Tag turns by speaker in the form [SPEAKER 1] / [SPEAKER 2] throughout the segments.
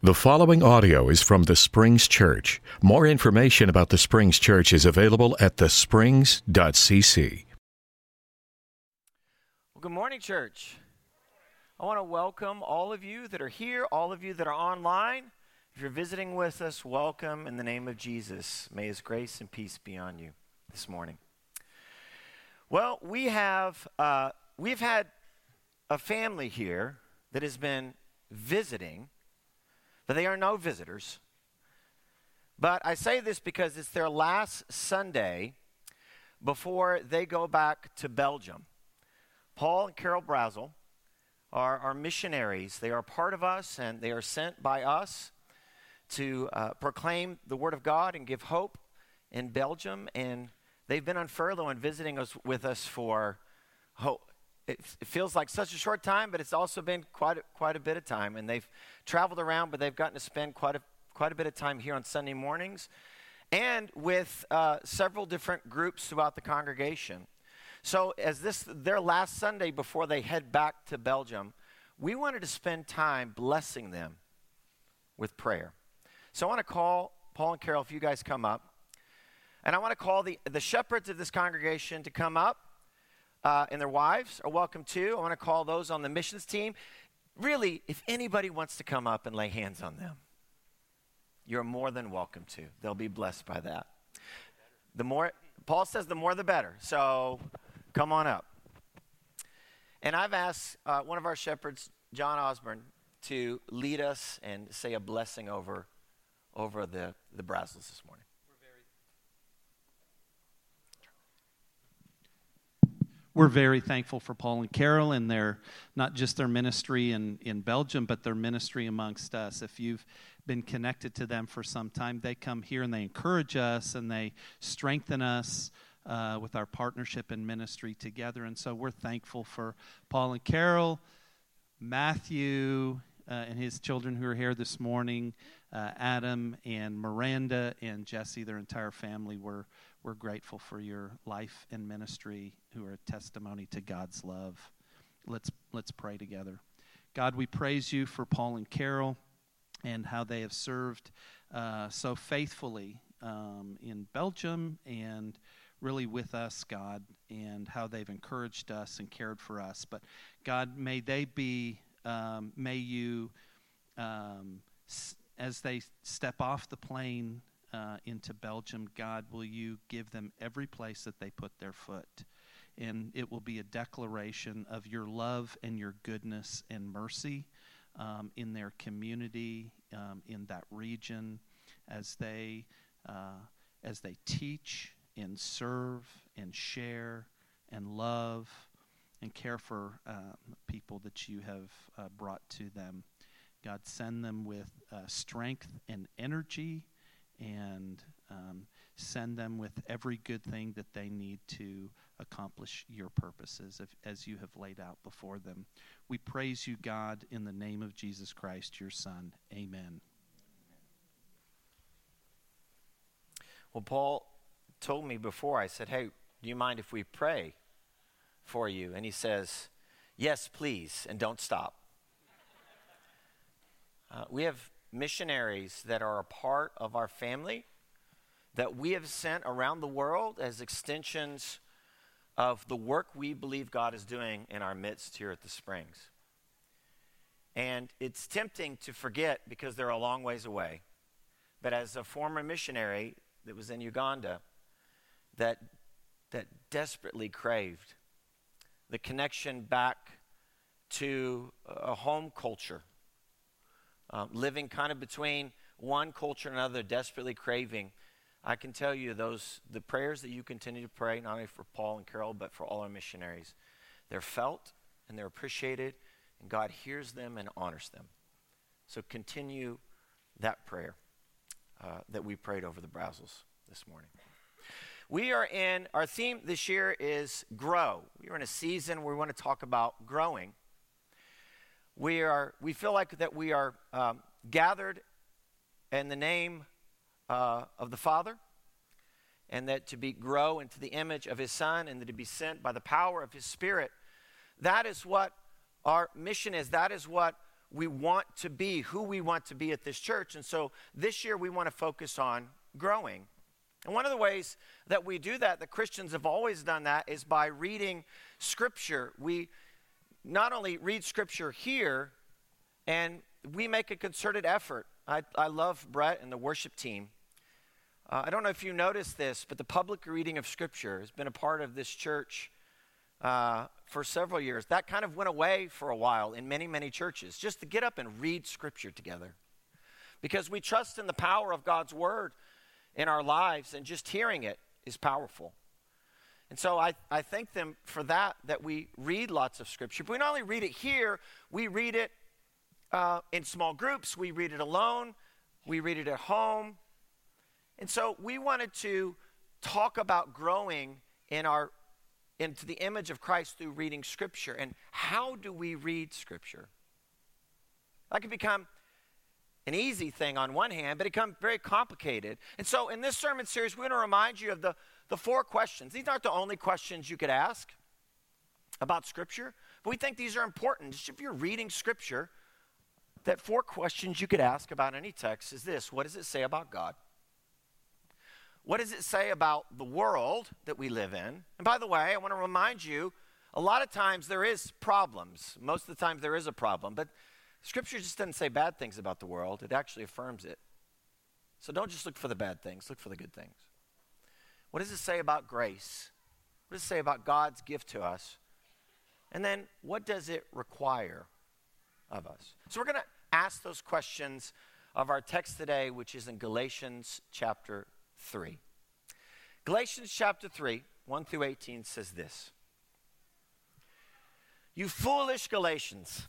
[SPEAKER 1] The following audio is from the Springs Church. More information about the Springs Church is available at thesprings.cc.
[SPEAKER 2] Well, good morning, church. I want to welcome all of you that are here, all of you that are online. If you're visiting with us, welcome in the name of Jesus. May his grace and peace be on you this morning. Well, we have uh, we've had a family here that has been visiting but they are no visitors. But I say this because it's their last Sunday before they go back to Belgium. Paul and Carol Brazel are, are missionaries. They are part of us and they are sent by us to uh, proclaim the Word of God and give hope in Belgium. And they've been on furlough and visiting us with us for hope, it, it feels like such a short time, but it's also been quite a, quite a bit of time. And they've traveled around, but they've gotten to spend quite a, quite a bit of time here on Sunday mornings and with uh, several different groups throughout the congregation. So, as this their last Sunday before they head back to Belgium, we wanted to spend time blessing them with prayer. So, I want to call Paul and Carol if you guys come up. And I want to call the, the shepherds of this congregation to come up uh, and their wives are welcome too. I want to call those on the missions team. Really, if anybody wants to come up and lay hands on them, you're more than welcome to. They'll be blessed by that. The more, Paul says, the more the better. So come on up. And I've asked uh, one of our shepherds, John Osborne, to lead us and say a blessing over, over the, the Brazils this morning.
[SPEAKER 3] We're very thankful for Paul and Carol and their not just their ministry in, in Belgium, but their ministry amongst us. If you've been connected to them for some time, they come here and they encourage us and they strengthen us. Uh, with our partnership and ministry together. And so we're thankful for Paul and Carol, Matthew, uh, and his children who are here this morning, uh, Adam and Miranda and Jesse, their entire family. We're we're grateful for your life and ministry, who are a testimony to God's love. Let's, let's pray together. God, we praise you for Paul and Carol and how they have served uh, so faithfully um, in Belgium and really with us, God, and how they've encouraged us and cared for us. But God, may they be, um, may you, um, s- as they step off the plane uh, into Belgium, God, will you give them every place that they put their foot? And it will be a declaration of your love and your goodness and mercy um, in their community, um, in that region, as they uh, as they teach and serve and share and love and care for um, people that you have uh, brought to them. God, send them with uh, strength and energy and um, send them with every good thing that they need to accomplish your purposes if, as you have laid out before them. We praise you, God, in the name of Jesus Christ, your Son. Amen.
[SPEAKER 2] Well, Paul told me before, I said, Hey, do you mind if we pray for you? And he says, Yes, please, and don't stop. Uh, we have missionaries that are a part of our family that we have sent around the world as extensions of the work we believe God is doing in our midst here at the Springs. And it's tempting to forget because they're a long ways away. But as a former missionary that was in Uganda, that, that desperately craved the connection back to a home culture um, living kind of between one culture and another, desperately craving. I can tell you those the prayers that you continue to pray, not only for Paul and Carol, but for all our missionaries, they're felt and they're appreciated, and God hears them and honors them. So continue that prayer uh, that we prayed over the Brazils this morning. We are in, our theme this year is grow. We are in a season where we want to talk about growing we are we feel like that we are um, gathered in the name uh, of the father and that to be grow into the image of his son and that to be sent by the power of his spirit that is what our mission is that is what we want to be, who we want to be at this church. And so this year we want to focus on growing. And one of the ways that we do that, that Christians have always done that, is by reading Scripture. We not only read Scripture here, and we make a concerted effort. I, I love Brett and the worship team. Uh, I don't know if you noticed this, but the public reading of Scripture has been a part of this church uh, for several years. That kind of went away for a while in many, many churches, just to get up and read Scripture together. Because we trust in the power of God's Word in our lives, and just hearing it is powerful. And so I, I thank them for that, that we read lots of Scripture. But we not only read it here, we read it uh, in small groups, we read it alone, we read it at home. And so we wanted to talk about growing in our into the image of Christ through reading Scripture. And how do we read Scripture? That could become an easy thing on one hand, but it can become very complicated. And so in this sermon series, we're going to remind you of the, the four questions. These aren't the only questions you could ask about Scripture, but we think these are important. Just if you're reading Scripture, that four questions you could ask about any text is this What does it say about God? What does it say about the world that we live in? And by the way, I want to remind you a lot of times there is problems. Most of the time there is a problem, but scripture just doesn't say bad things about the world. It actually affirms it. So don't just look for the bad things, look for the good things. What does it say about grace? What does it say about God's gift to us? And then what does it require of us? So we're going to ask those questions of our text today, which is in Galatians chapter 3. Galatians chapter 3, 1 through 18 says this You foolish Galatians,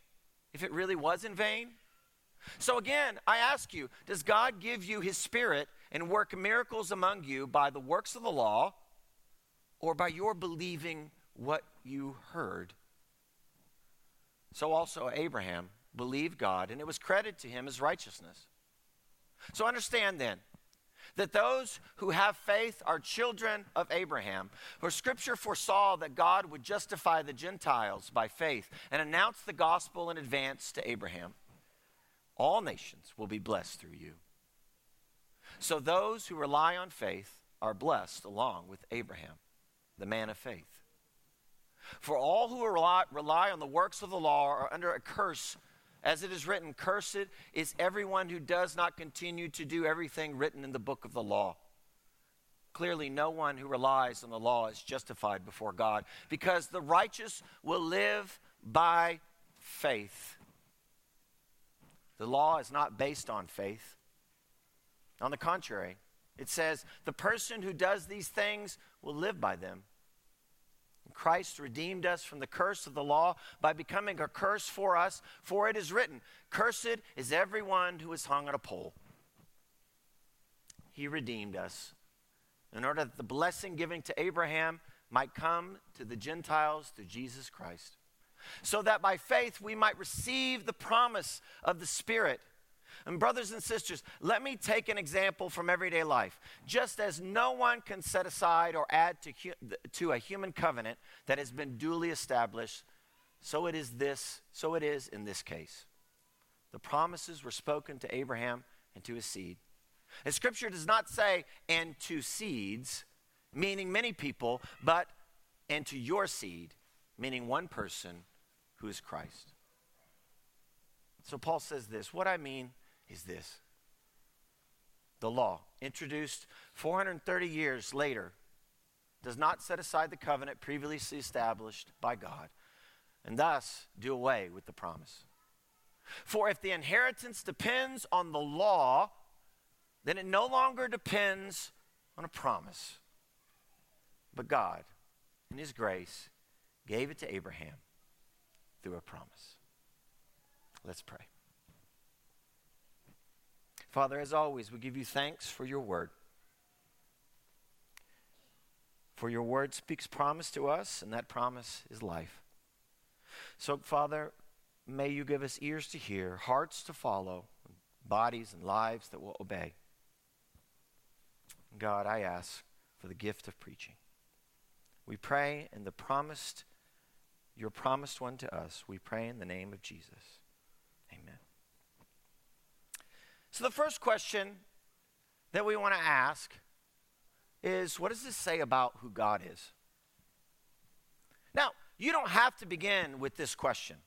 [SPEAKER 2] if it really was in vain? So again, I ask you, does God give you his Spirit and work miracles among you by the works of the law or by your believing what you heard? So also Abraham believed God and it was credited to him as righteousness. So understand then, that those who have faith are children of Abraham. For scripture foresaw that God would justify the Gentiles by faith and announce the gospel in advance to Abraham. All nations will be blessed through you. So those who rely on faith are blessed along with Abraham, the man of faith. For all who rely, on the works of the law are under a curse as it is written, Cursed is everyone who does not continue to do everything written in the book of the law. Clearly, no one who relies on the law is justified before God because the righteous will live by faith. The law is not based on faith. On the contrary, it says, the person who does these things will live by them. Christ redeemed us from the curse of the law by becoming a curse for us, for it is written, Cursed is everyone who is hung on a pole. He redeemed us in order that the blessing given to Abraham might come to the Gentiles through Jesus Christ, so that by faith we might receive the promise of the Spirit and, brothers and sisters, let me take an example from everyday life. Just as no one can set aside or add to, hu- to a human covenant that has been duly established, so it is this, so it is in this case. The promises were spoken to Abraham and to his seed. And scripture does not say, and to seeds, meaning many people, but and to your seed, meaning one person who is Christ. So Paul says this What I mean is this the law, introduced 430 years later, does not set aside the covenant previously established by God and thus do away with the promise. For if the inheritance depends on the law, then it no longer depends on a promise. But God, in His grace, gave it to Abraham through a promise. Let's pray. Father, as always, we give you thanks for your word. For your word speaks promise to us, and that promise is life. So, Father, may you give us ears to hear, hearts to follow, bodies and lives that will obey. God, I ask for the gift of preaching. We pray in the promised, your promised one to us. We pray in the name of Jesus. Amen. So, the first question that we want to ask is what does this say about who God is? Now, you don't have to begin with this question.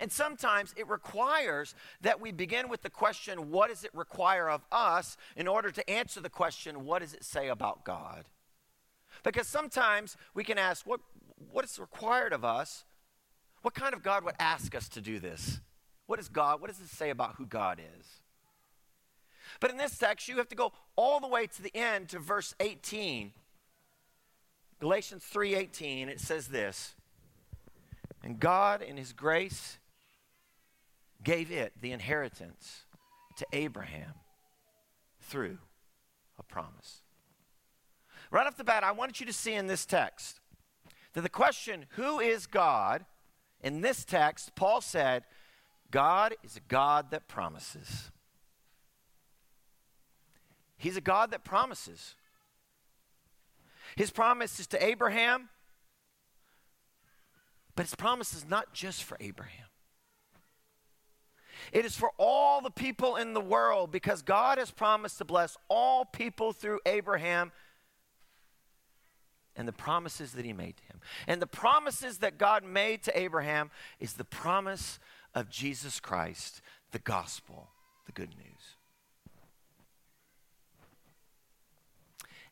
[SPEAKER 2] And sometimes it requires that we begin with the question, what does it require of us, in order to answer the question, what does it say about God? Because sometimes we can ask, what, what is required of us? What kind of God would ask us to do this? What is God? What does it say about who God is? But in this text, you have to go all the way to the end to verse 18. Galatians 3:18 it says this. And God in his grace gave it the inheritance to Abraham through a promise. Right off the bat, I wanted you to see in this text that the question, who is God? In this text, Paul said, God is a God that promises. He's a God that promises. His promise is to Abraham, but his promise is not just for Abraham. It is for all the people in the world because God has promised to bless all people through Abraham and the promises that he made to him. And the promises that God made to Abraham is the promise of Jesus Christ, the gospel, the good news.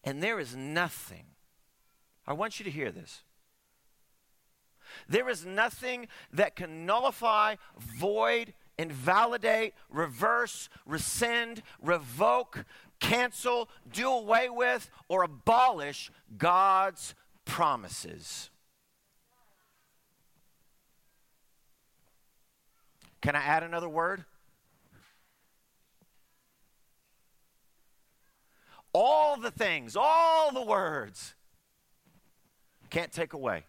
[SPEAKER 2] And there is nothing, I want you to hear this. There is nothing that can nullify, void, invalidate, reverse, rescind, revoke, cancel, do away with, or abolish God's promises. Can I add another word? All the things, all the words, can't take away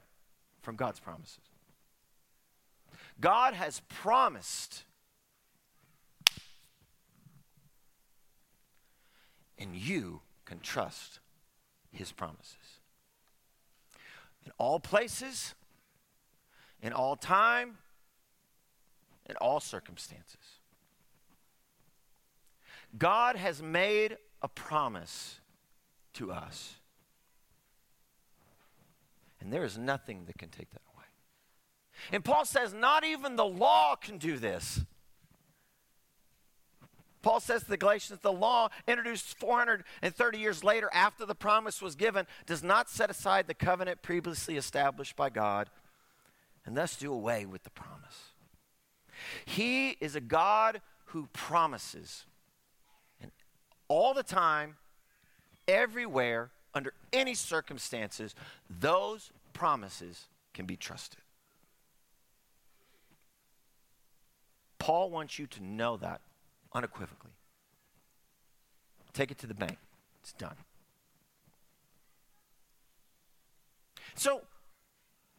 [SPEAKER 2] from God's promises. God has promised, and you can trust his promises. In all places, in all time, in all circumstances. God has made a promise to us. And there is nothing that can take that away. And Paul says, not even the law can do this. Paul says to the Galatians, the law introduced 430 years later after the promise was given does not set aside the covenant previously established by God and thus do away with the promise. He is a God who promises all the time, everywhere, under any circumstances, those promises can be trusted. Paul wants you to know that unequivocally. Take it to the bank. It's done. So,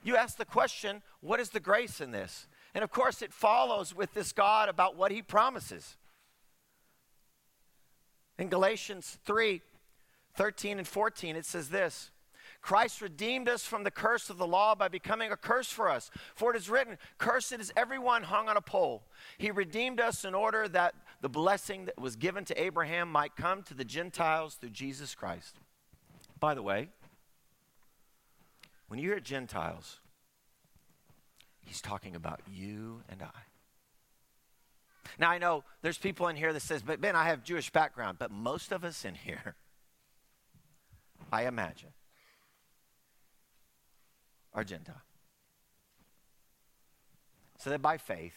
[SPEAKER 2] you ask the question what is the grace in this? And of course, it follows with this God about what he promises. In Galatians 3 13 and 14, it says this Christ redeemed us from the curse of the law by becoming a curse for us. For it is written, Cursed is everyone hung on a pole. He redeemed us in order that the blessing that was given to Abraham might come to the Gentiles through Jesus Christ. By the way, when you hear Gentiles, he's talking about you and I. Now I know there's people in here that says, "But Ben, I have Jewish background." But most of us in here, I imagine, are Gentile. So that by faith,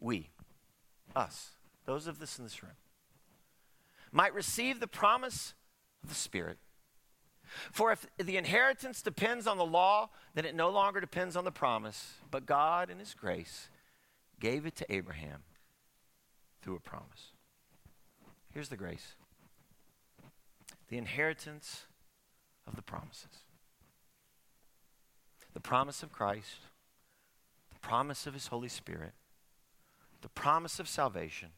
[SPEAKER 2] we, us, those of us in this room, might receive the promise of the Spirit. For if the inheritance depends on the law, then it no longer depends on the promise, but God in His grace gave it to Abraham through a promise. Here's the grace the inheritance of the promises. The promise of Christ, the promise of His Holy Spirit, the promise of salvation.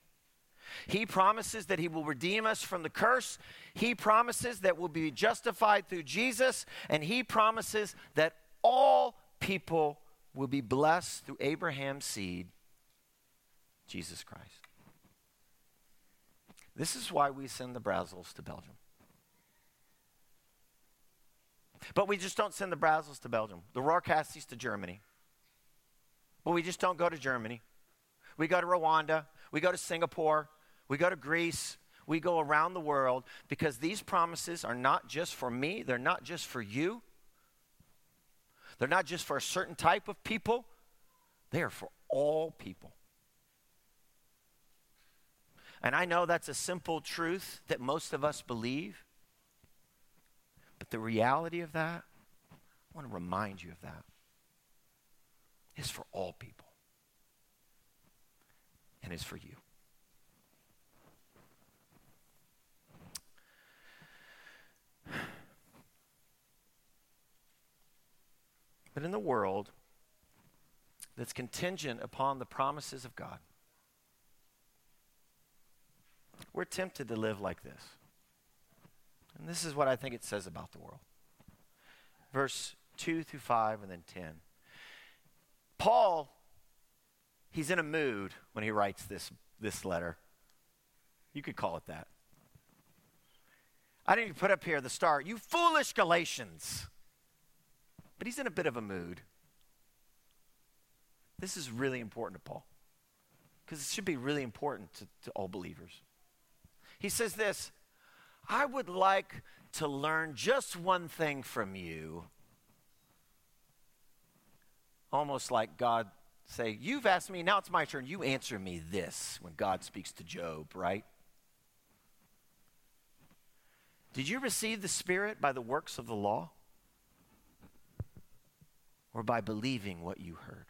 [SPEAKER 2] He promises that He will redeem us from the curse. He promises that we'll be justified through Jesus. And He promises that all people will be blessed through Abraham's seed, Jesus Christ. This is why we send the Brazzles to Belgium. But we just don't send the Brazzles to Belgium, the Rohrkasties to Germany. But we just don't go to Germany. We go to Rwanda. We go to Singapore. We go to Greece. We go around the world because these promises are not just for me, they're not just for you, they're not just for a certain type of people, they are for all people. And I know that's a simple truth that most of us believe. But the reality of that, I want to remind you of that, is for all people. And is for you. But in the world that's contingent upon the promises of God, we're tempted to live like this. And this is what I think it says about the world. Verse 2 through 5 and then 10. Paul, he's in a mood when he writes this, this letter. You could call it that. I didn't even put up here the start, you foolish Galatians. But he's in a bit of a mood. This is really important to Paul because it should be really important to, to all believers. He says this I would like to learn just one thing from you. Almost like God say, You've asked me, now it's my turn. You answer me this when God speaks to Job, right? Did you receive the Spirit by the works of the law? Or by believing what you heard?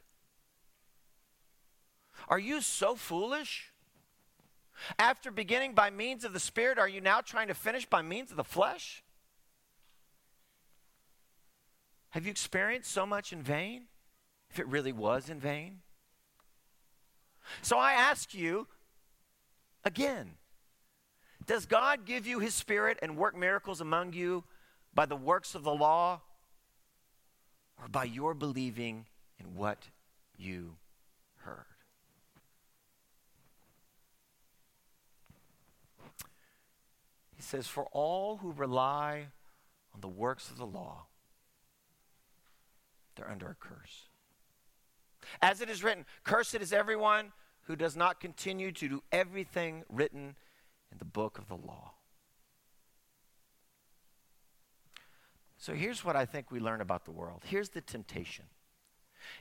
[SPEAKER 2] Are you so foolish? After beginning by means of the Spirit, are you now trying to finish by means of the flesh? Have you experienced so much in vain? If it really was in vain? So I ask you again Does God give you His Spirit and work miracles among you by the works of the law or by your believing in what you heard? Says, For all who rely on the works of the law, they're under a curse. As it is written, Cursed is everyone who does not continue to do everything written in the book of the law. So here's what I think we learn about the world. Here's the temptation.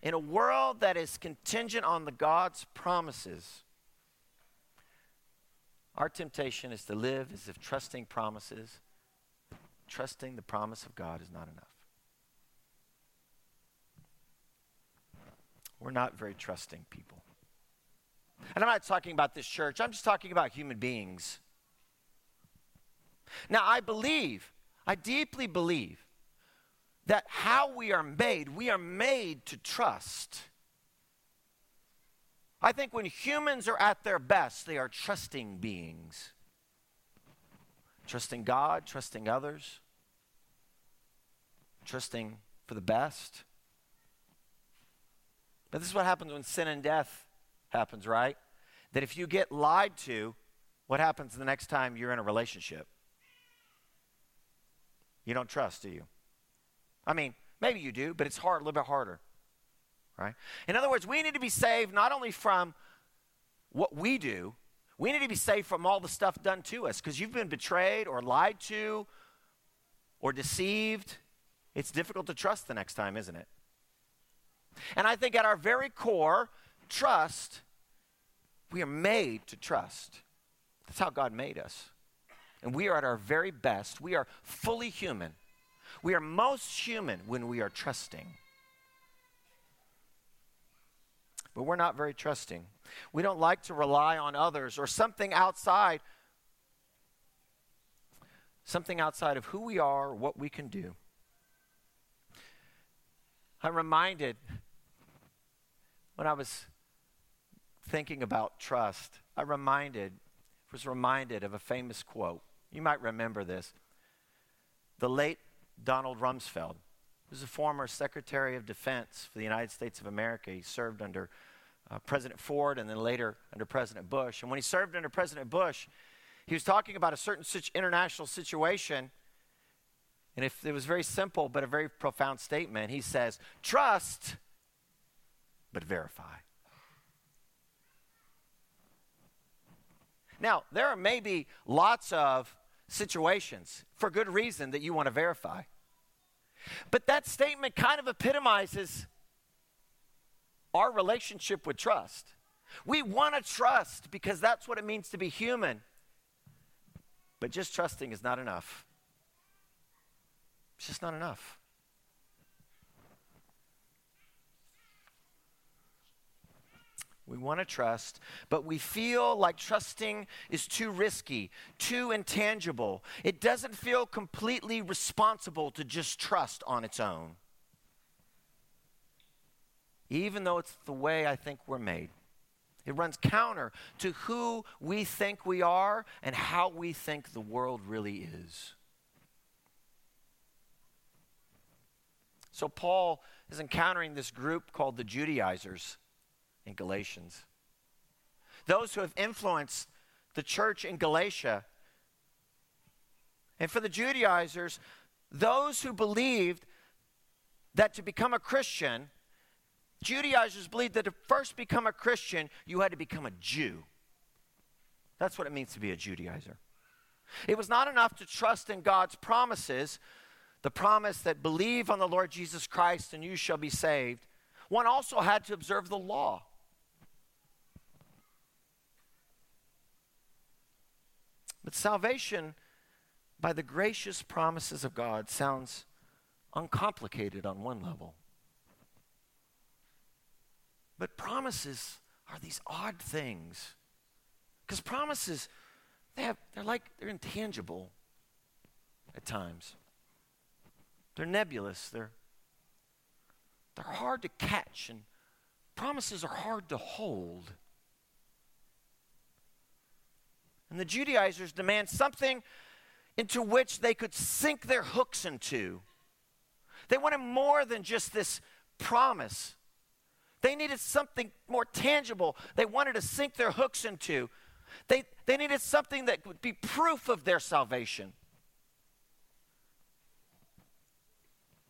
[SPEAKER 2] In a world that is contingent on the God's promises, our temptation is to live as if trusting promises, trusting the promise of God is not enough. We're not very trusting people. And I'm not talking about this church, I'm just talking about human beings. Now, I believe, I deeply believe, that how we are made, we are made to trust. I think when humans are at their best, they are trusting beings. Trusting God, trusting others, trusting for the best. But this is what happens when sin and death happens, right? That if you get lied to, what happens the next time you're in a relationship? You don't trust, do you? I mean, maybe you do, but it's hard, a little bit harder right? In other words, we need to be saved not only from what we do, we need to be saved from all the stuff done to us because you've been betrayed or lied to or deceived. It's difficult to trust the next time, isn't it? And I think at our very core, trust, we are made to trust. That's how God made us. And we are at our very best. We are fully human. We are most human when we are trusting. But we're not very trusting. We don't like to rely on others or something outside something outside of who we are what we can do. I'm reminded when I was thinking about trust, I reminded was reminded of a famous quote. You might remember this. The late Donald Rumsfeld, who's a former Secretary of Defense for the United States of America. He served under uh, President Ford and then later under President Bush. And when he served under President Bush, he was talking about a certain situ- international situation. And if it was very simple but a very profound statement, he says, trust, but verify. Now, there are maybe lots of situations for good reason that you want to verify. But that statement kind of epitomizes our relationship with trust. We want to trust because that's what it means to be human. But just trusting is not enough. It's just not enough. We want to trust, but we feel like trusting is too risky, too intangible. It doesn't feel completely responsible to just trust on its own. Even though it's the way I think we're made. It runs counter to who we think we are and how we think the world really is. So, Paul is encountering this group called the Judaizers in Galatians. Those who have influenced the church in Galatia. And for the Judaizers, those who believed that to become a Christian, Judaizers believed that to first become a Christian, you had to become a Jew. That's what it means to be a Judaizer. It was not enough to trust in God's promises, the promise that believe on the Lord Jesus Christ and you shall be saved. One also had to observe the law. But salvation, by the gracious promises of God, sounds uncomplicated on one level. But promises are these odd things. Because promises, they have, they're like, they're intangible at times. They're nebulous. They're, they're hard to catch, and promises are hard to hold. And the Judaizers demand something into which they could sink their hooks into. They wanted more than just this promise. They needed something more tangible. They wanted to sink their hooks into. They, they needed something that would be proof of their salvation.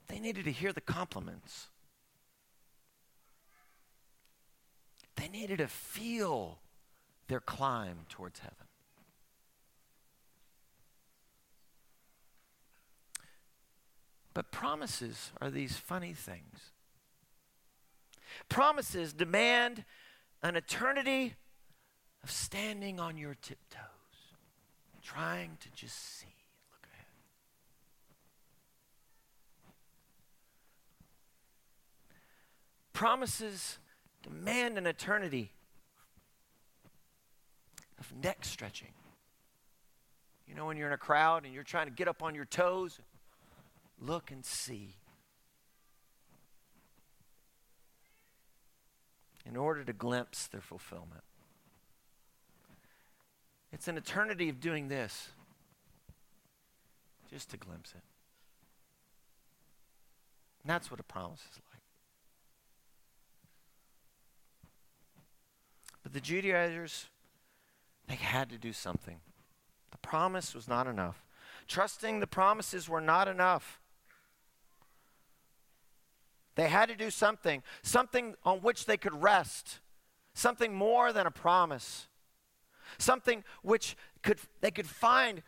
[SPEAKER 2] They needed to hear the compliments. They needed to feel their climb towards heaven. But promises are these funny things. Promises demand an eternity of standing on your tiptoes, trying to just see look ahead. Promises demand an eternity of neck stretching. You know, when you're in a crowd and you're trying to get up on your toes, Look and see. In order to glimpse their fulfillment. It's an eternity of doing this, just to glimpse it. And that's what a promise is like. But the Judaizers, they had to do something. The promise was not enough. Trusting the promises were not enough. They had to do something, something on which they could rest, something more than a promise, something which could, they could find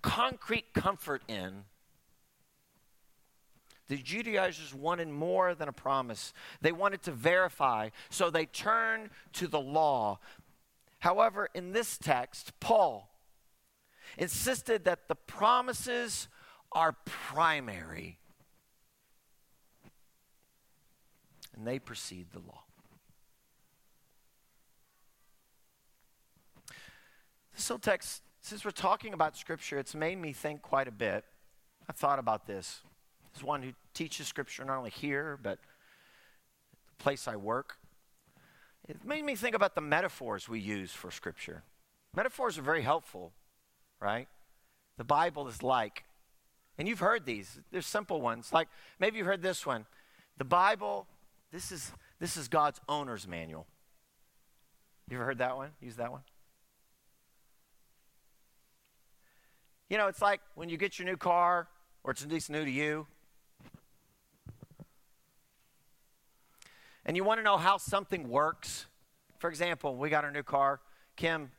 [SPEAKER 2] concrete comfort in. The Judaizers wanted more than a promise. They wanted to verify, so they turned to the law. However, in this text, Paul insisted that the promises are primary and they precede the law. This whole text, since we're talking about Scripture, it's made me think quite a bit. I've thought about this as one who teaches Scripture not only here, but the place I work. It made me think about the metaphors we use for Scripture. Metaphors are very helpful, right? The Bible is like, and you've heard these, there's simple ones. Like maybe you've heard this one The Bible this is, this is God's owner's manual. You ever heard that one? Use that one? You know, it's like when you get your new car, or it's at least new to you, and you want to know how something works. For example, we got our new car. Kim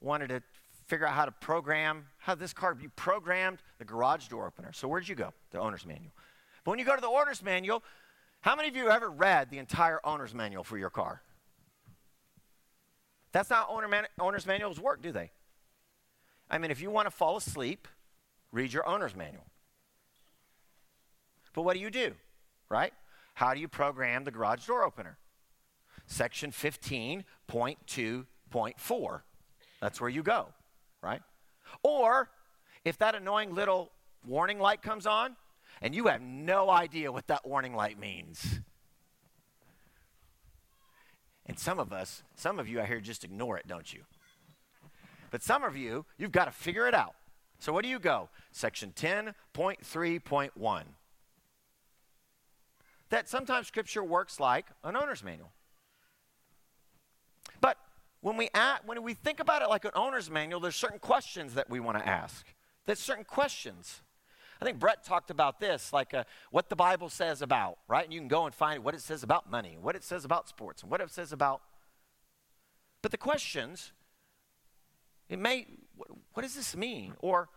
[SPEAKER 2] wanted to figure out how to program, how this car be programmed, the garage door opener. So where'd you go? The owner's manual. But when you go to the owner's manual, how many of you ever read the entire owner's manual for your car? That's not owner man, owner's manuals work, do they? I mean, if you want to fall asleep, read your owner's manual. But what do you do, right? How do you program the garage door opener? Section 15.2.4. That's where you go, right? Or if that annoying little warning light comes on and you have no idea what that warning light means. And some of us, some of you out here just ignore it, don't you? But some of you, you've got to figure it out. So what do you go? Section 10.3.1 that sometimes Scripture works like an owner's manual. But when we, act, when we think about it like an owner's manual, there's certain questions that we want to ask. There's certain questions. I think Brett talked about this, like uh, what the Bible says about, right? And you can go and find what it says about money, what it says about sports, and what it says about. But the questions, it may, what does this mean? Or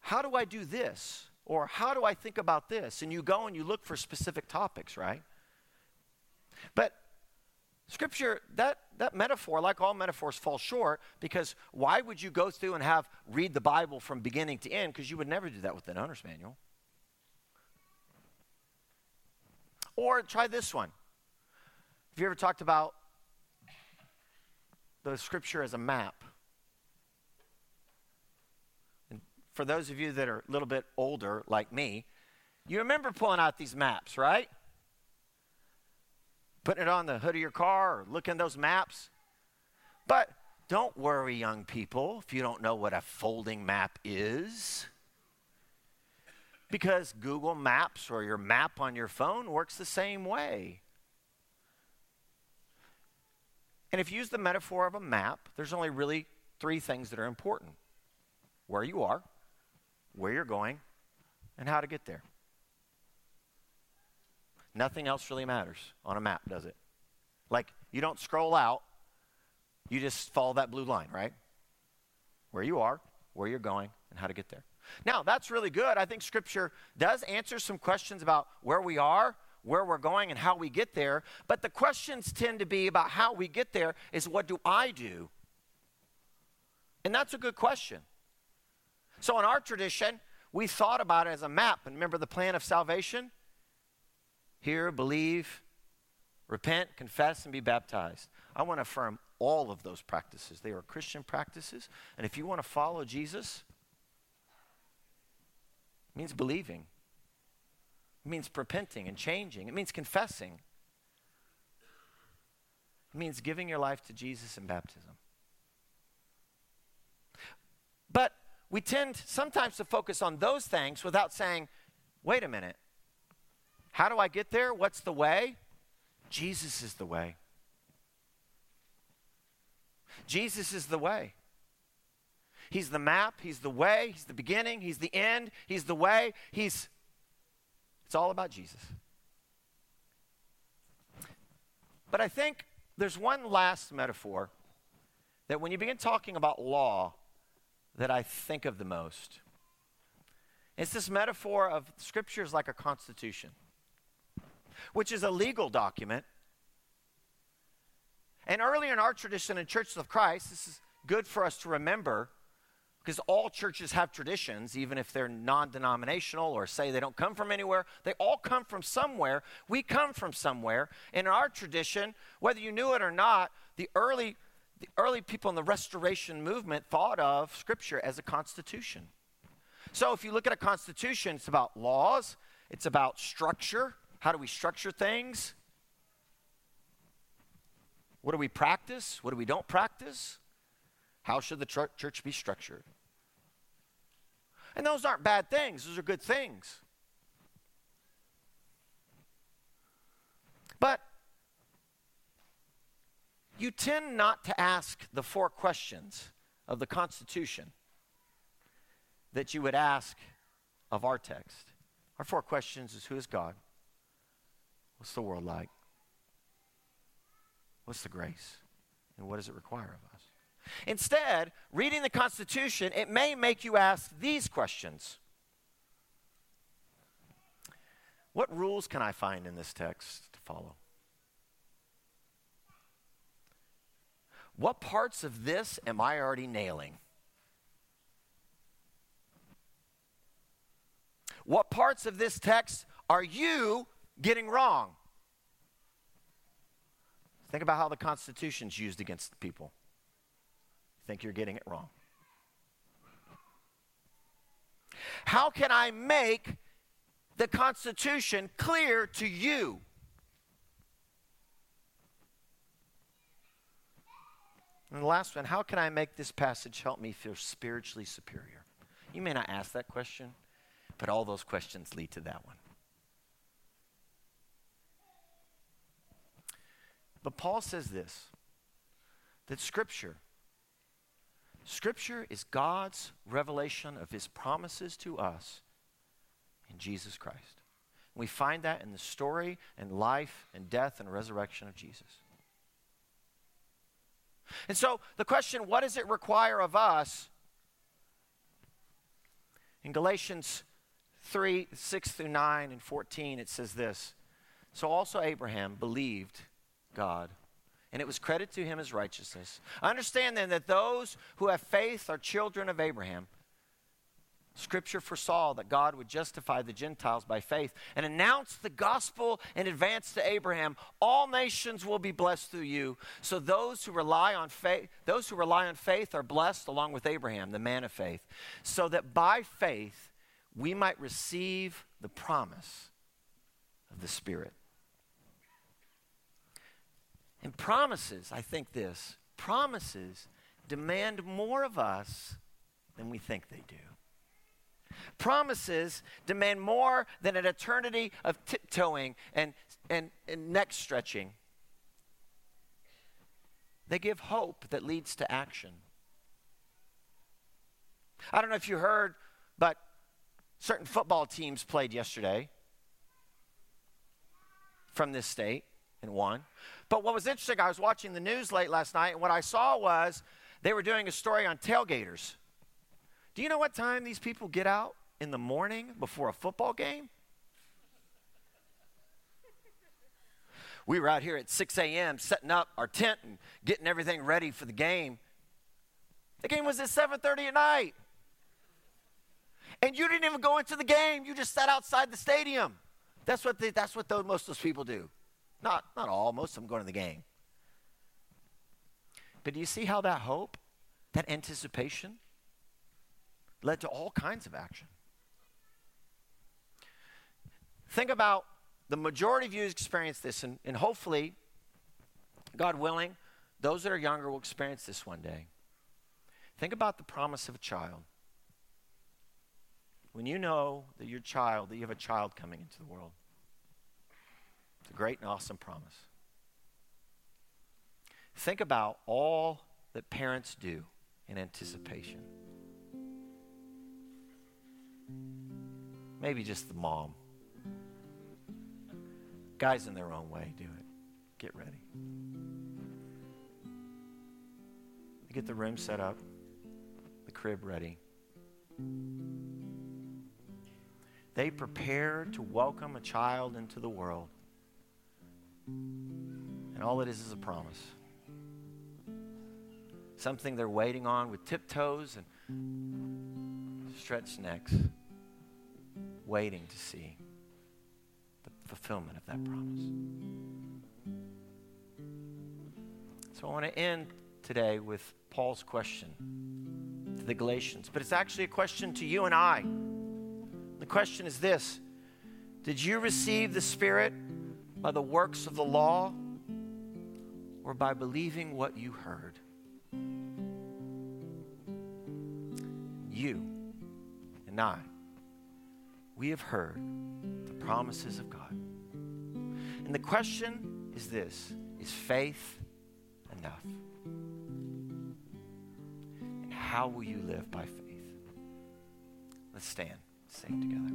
[SPEAKER 2] how do I do this? Or how do I think about this? And you go and you look for specific topics, right? But scripture, that, that metaphor, like all metaphors, falls short because why would you go through and have read the Bible from beginning to end? Because you would never do that with an owner's manual. Or try this one. Have you ever talked about the scripture as a map? for those of you that are a little bit older, like me, you remember pulling out these maps, right? Putting it on the hood of your car or looking those maps. But don't worry, young people, if you don't know what a folding map is. Because Google Maps or your map on your phone works the same way. And if you use the metaphor of a map, there's only really three things that are important where you are, where you're going, and how to get there. Nothing else really matters on a map, does it? Like, you don't scroll out, you just follow that blue line, right? Where you are, where you're going, and how to get there. Now, that's really good. I think Scripture does answer some questions about where we are, where we're going, and how we get there. But the questions tend to be about how we get there is what do I do? And that's a good question. So in our tradition, we thought about it as a map. And remember the plan of salvation? Hear, believe, repent, confess, and be baptized. I want to affirm all of those practices. They are Christian practices. And if you want to follow Jesus, it means believing. It means repenting and changing. It means confessing. It means giving your life to Jesus in baptism. But we tend sometimes to focus on those things without saying, wait a minute, how do I get there? What's the way? Jesus is the way. Jesus is the way. He's the map, He's the way, He's the beginning, He's the end, He's the way. He's, it's all about Jesus. But I think there's one last metaphor that when you begin talking about law, that I think of the most. It's this metaphor of scriptures like a constitution, which is a legal document. And earlier in our tradition in Churches of Christ, this is good for us to remember because all churches have traditions, even if they're non denominational or say they don't come from anywhere. They all come from somewhere. We come from somewhere. In our tradition, whether you knew it or not, the early the early people in the restoration movement thought of Scripture as a constitution. So if you look at a constitution, it's about laws, it's about structure. How do we structure things? What do we practice? What do we don't practice? How should the tr- church be structured? And those aren't bad things, those are good things. But you tend not to ask the four questions of the Constitution that you would ask of our text. Our four questions is who is God? What's the world like? What's the grace? And what does it require of us? Instead, reading the Constitution, it may make you ask these questions What rules can I find in this text to follow? What parts of this am I already nailing? What parts of this text are you getting wrong? Think about how the Constitution's used against people. Think you're getting it wrong. How can I make the Constitution clear to you? And the last one, how can I make this passage help me feel spiritually superior? You may not ask that question, but all those questions lead to that one. But Paul says this that Scripture, Scripture is God's revelation of His promises to us in Jesus Christ. We find that in the story and life and death and resurrection of Jesus. And so the question, what does it require of us? In Galatians 3 6 through 9 and 14, it says this So also Abraham believed God, and it was credited to him as righteousness. Understand then that those who have faith are children of Abraham. Scripture foresaw that God would justify the Gentiles by faith and announce the gospel in advance to Abraham. All nations will be blessed through you. So those who rely on faith, those who rely on faith are blessed along with Abraham, the man of faith, so that by faith we might receive the promise of the Spirit. And promises, I think this, promises demand more of us than we think they do. Promises demand more than an eternity of tiptoeing and, and, and neck stretching. They give hope that leads to action. I don't know if you heard, but certain football teams played yesterday from this state and won. But what was interesting, I was watching the news late last night, and what I saw was they were doing a story on tailgaters. Do you know what time these people get out in the morning before a football game? We were out here at 6 a.m. setting up our tent and getting everything ready for the game. The game was at 7:30 at night. And you didn't even go into the game. You just sat outside the stadium. That's what, they, that's what those, most of those people do. Not, not all, most of them going to the game. But do you see how that hope, that anticipation, led to all kinds of action? Think about the majority of you experience this, and, and hopefully, God willing, those that are younger will experience this one day. Think about the promise of a child. When you know that your child, that you have a child coming into the world, a great and awesome promise. Think about all that parents do in anticipation. Maybe just the mom. Guys, in their own way, do it. Get ready. Get the room set up, the crib ready. They prepare to welcome a child into the world. And all it is is a promise. Something they're waiting on with tiptoes and stretched necks, waiting to see the fulfillment of that promise. So I want to end today with Paul's question to the Galatians, but it's actually a question to you and I. The question is this Did you receive the Spirit by the works of the law or by believing what you heard? You and I, we have heard the promises of God. And the question is this Is faith enough? And how will you live by faith? Let's stand, sing together.